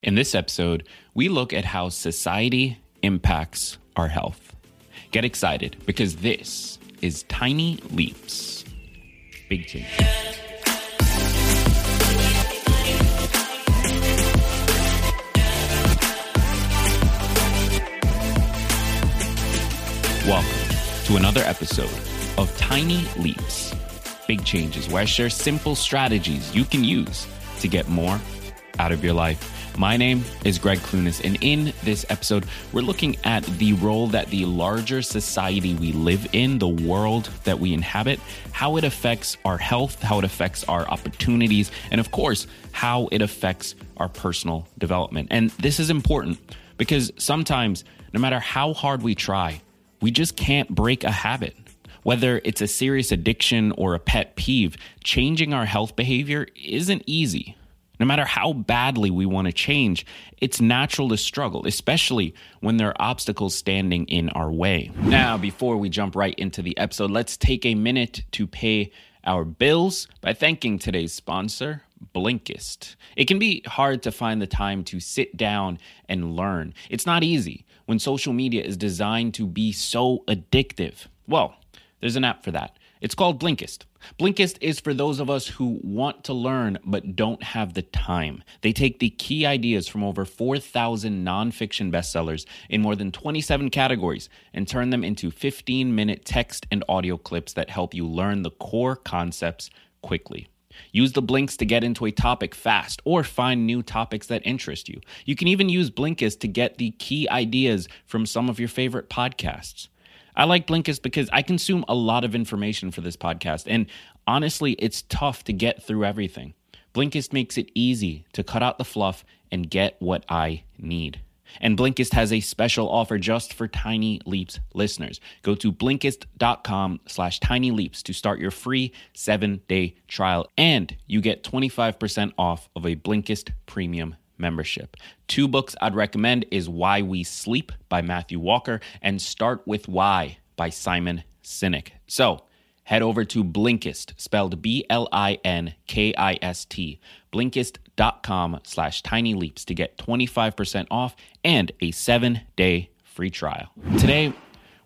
In this episode, we look at how society impacts our health. Get excited because this is Tiny Leaps. Big change. Welcome to another episode of Tiny Leaps. Big changes where I share simple strategies you can use to get more out of your life. My name is Gregg Clunis, and in this episode, we're looking at the role that the larger society we live in, the world that we inhabit, how it affects our health, how it affects our opportunities, and of course, how it affects our personal development. And this is important because sometimes, no matter how hard we try, we just can't break a habit. Whether it's a serious addiction or a pet peeve, changing our health behavior isn't easy. No matter how badly we want to change, it's natural to struggle, especially when there are obstacles standing in our way. Now, before we jump right into the episode, let's take a minute to pay our bills by thanking today's sponsor, Blinkist. It can be hard to find the time to sit down and learn. It's not easy when social media is designed to be so addictive. Well, there's an app for that. It's called Blinkist. Blinkist is for those of us who want to learn but don't have the time. They take the key ideas from over 4,000 nonfiction bestsellers in more than 27 categories and turn them into 15 minute text and audio clips that help you learn the core concepts quickly. Use the blinks to get into a topic fast or find new topics that interest you. You can even use Blinkist to get the key ideas from some of your favorite podcasts. I like Blinkist because I consume a lot of information for this podcast, and honestly, it's tough to get through everything. Blinkist makes it easy to cut out the fluff and get what I need. And Blinkist has a special offer just for Tiny Leaps listeners. Go to Blinkist.com slash Tiny Leaps to start your free seven-day trial, and you get 25% off of a Blinkist premium membership. Two books I'd recommend is Why We Sleep by Matthew Walker and Start with Why by Simon Sinek. So head over to Blinkist, spelled B-L-I-N-K-I-S-T, Blinkist.com slash tiny leaps to get 25% off and a seven-day free trial. Today,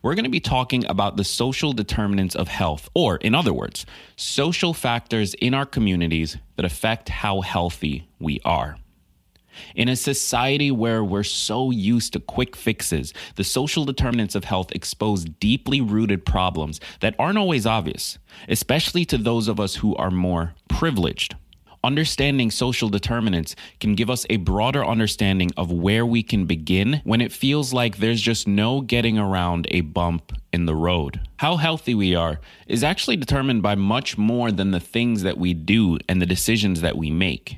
we're going to be talking about the social determinants of health, or in other words, social factors in our communities that affect how healthy we are. In a society where we're so used to quick fixes, the social determinants of health expose deeply rooted problems that aren't always obvious, especially to those of us who are more privileged. Understanding social determinants can give us a broader understanding of where we can begin when it feels like there's just no getting around a bump in the road. How healthy we are is actually determined by much more than the things that we do and the decisions that we make.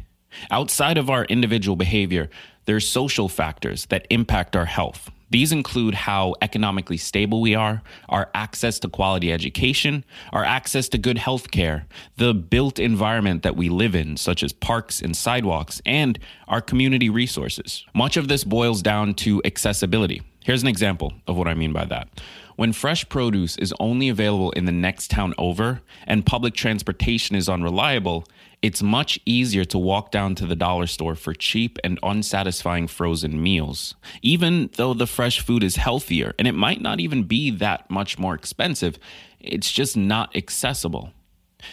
Outside of our individual behavior, there's social factors that impact our health. These include how economically stable we are, our access to quality education, our access to good health care, the built environment that we live in, such as parks and sidewalks, and our community resources. Much of this boils down to accessibility. Here's an example of what I mean by that. When fresh produce is only available in the next town over and public transportation is unreliable, it's much easier to walk down to the dollar store for cheap and unsatisfying frozen meals. Even though the fresh food is healthier and it might not even be that much more expensive, it's just not accessible.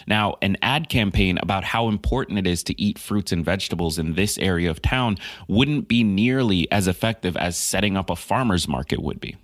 Now, an ad campaign about how important it is to eat fruits and vegetables in this area of town wouldn't be nearly as effective as setting up a farmer's market would be.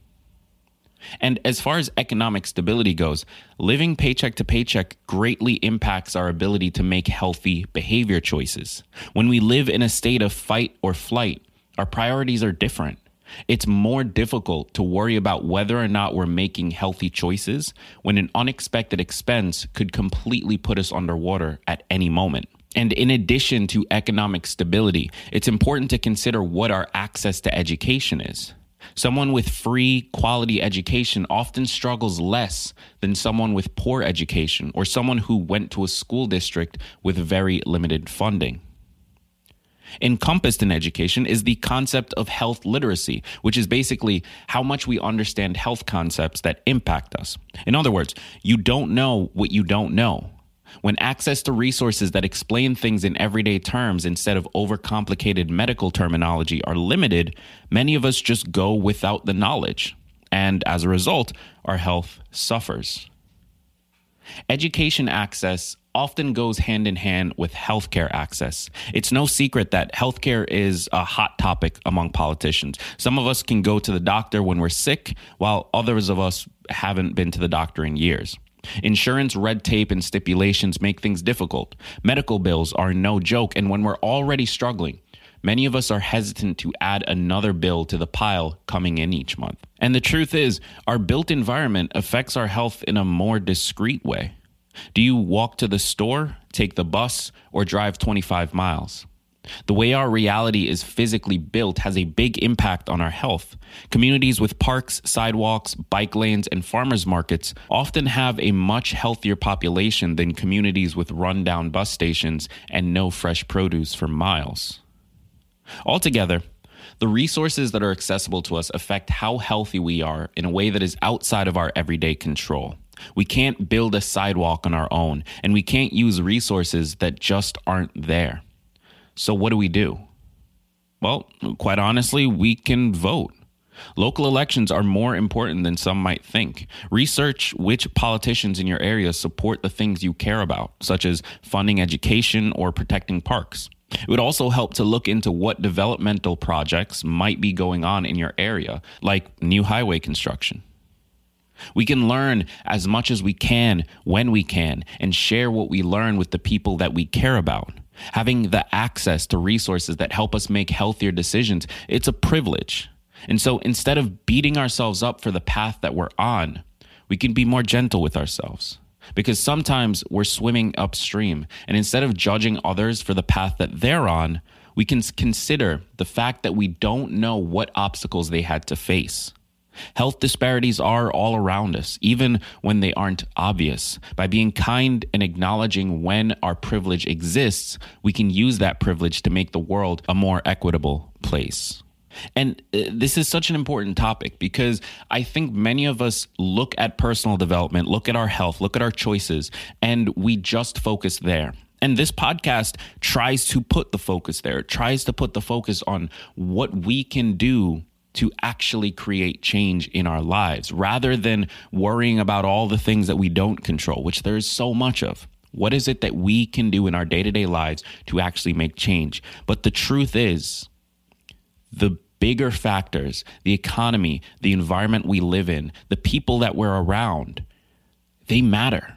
And as far as economic stability goes, living paycheck to paycheck greatly impacts our ability to make healthy behavior choices. When we live in a state of fight or flight, our priorities are different. It's more difficult to worry about whether or not we're making healthy choices when an unexpected expense could completely put us underwater at any moment. And in addition to economic stability, it's important to consider what our access to education is. Someone with free, quality education often struggles less than someone with poor education or someone who went to a school district with very limited funding. Encompassed in education is the concept of health literacy, which is basically how much we understand health concepts that impact us. In other words, you don't know what you don't know. When access to resources that explain things in everyday terms instead of overcomplicated medical terminology are limited, many of us just go without the knowledge. And as a result, our health suffers. Education access often goes hand in hand with healthcare access. It's no secret that healthcare is a hot topic among politicians. Some of us can go to the doctor when we're sick, while others of us haven't been to the doctor in years. Insurance red tape and stipulations make things difficult. Medical bills are no joke, and when we're already struggling, many of us are hesitant to add another bill to the pile coming in each month. And the truth is, our built environment affects our health in a more discreet way. Do you walk to the store, take the bus, or drive 25 miles? The way our reality is physically built has a big impact on our health. Communities with parks, sidewalks, bike lanes, and farmers markets often have a much healthier population than communities with rundown bus stations and no fresh produce for miles. Altogether, the resources that are accessible to us affect how healthy we are in a way that is outside of our everyday control. We can't build a sidewalk on our own, and we can't use resources that just aren't there. So, what do we do? Well, quite honestly, we can vote. Local elections are more important than some might think. Research which politicians in your area support the things you care about, such as funding education or protecting parks. It would also help to look into what developmental projects might be going on in your area, like new highway construction. We can learn as much as we can when we can and share what we learn with the people that we care about. Having the access to resources that help us make healthier decisions, it's a privilege. And so instead of beating ourselves up for the path that we're on, we can be more gentle with ourselves because sometimes we're swimming upstream. And instead of judging others for the path that they're on, we can consider the fact that we don't know what obstacles they had to face. Health disparities are all around us, even when they aren't obvious. By being kind and acknowledging when our privilege exists, we can use that privilege to make the world a more equitable place. And uh, this is such an important topic because I think many of us look at personal development, look at our health, look at our choices, and we just focus there. And this podcast tries to put the focus there, it tries to put the focus on what we can do to actually create change in our lives rather than worrying about all the things that we don't control, which there is so much of. What is it that we can do in our day to day lives to actually make change? But the truth is, the bigger factors, the economy, the environment we live in, the people that we're around, they matter.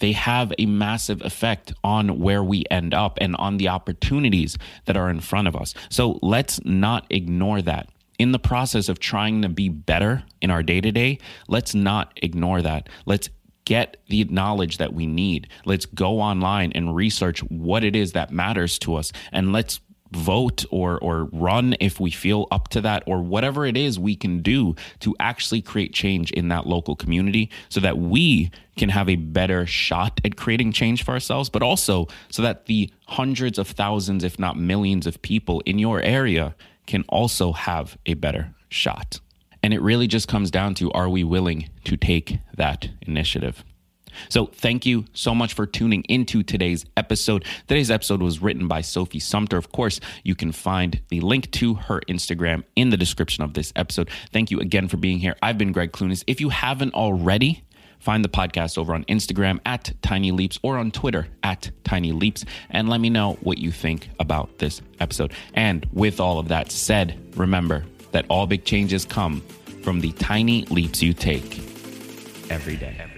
They have a massive effect on where we end up and on the opportunities that are in front of us. So let's not ignore that. In the process of trying to be better in our day to day, let's not ignore that. Let's get the knowledge that we need. Let's go online and research what it is that matters to us and let's vote or or run if we feel up to that or whatever it is we can do to actually create change in that local community so that we can have a better shot at creating change for ourselves but also so that the hundreds of thousands if not millions of people in your area can also have a better shot. And it really just comes down to are we willing to take that initiative so, thank you so much for tuning into today's episode. Today's episode was written by Sophie Sumter. Of course, you can find the link to her Instagram in the description of this episode. Thank you again for being here. I've been Gregg Clunis. If you haven't already, find the podcast over on Instagram at Tiny Leaps or on Twitter at Tiny Leaps and let me know what you think about this episode. And with all of that said, remember that all big changes come from the tiny leaps you take every day.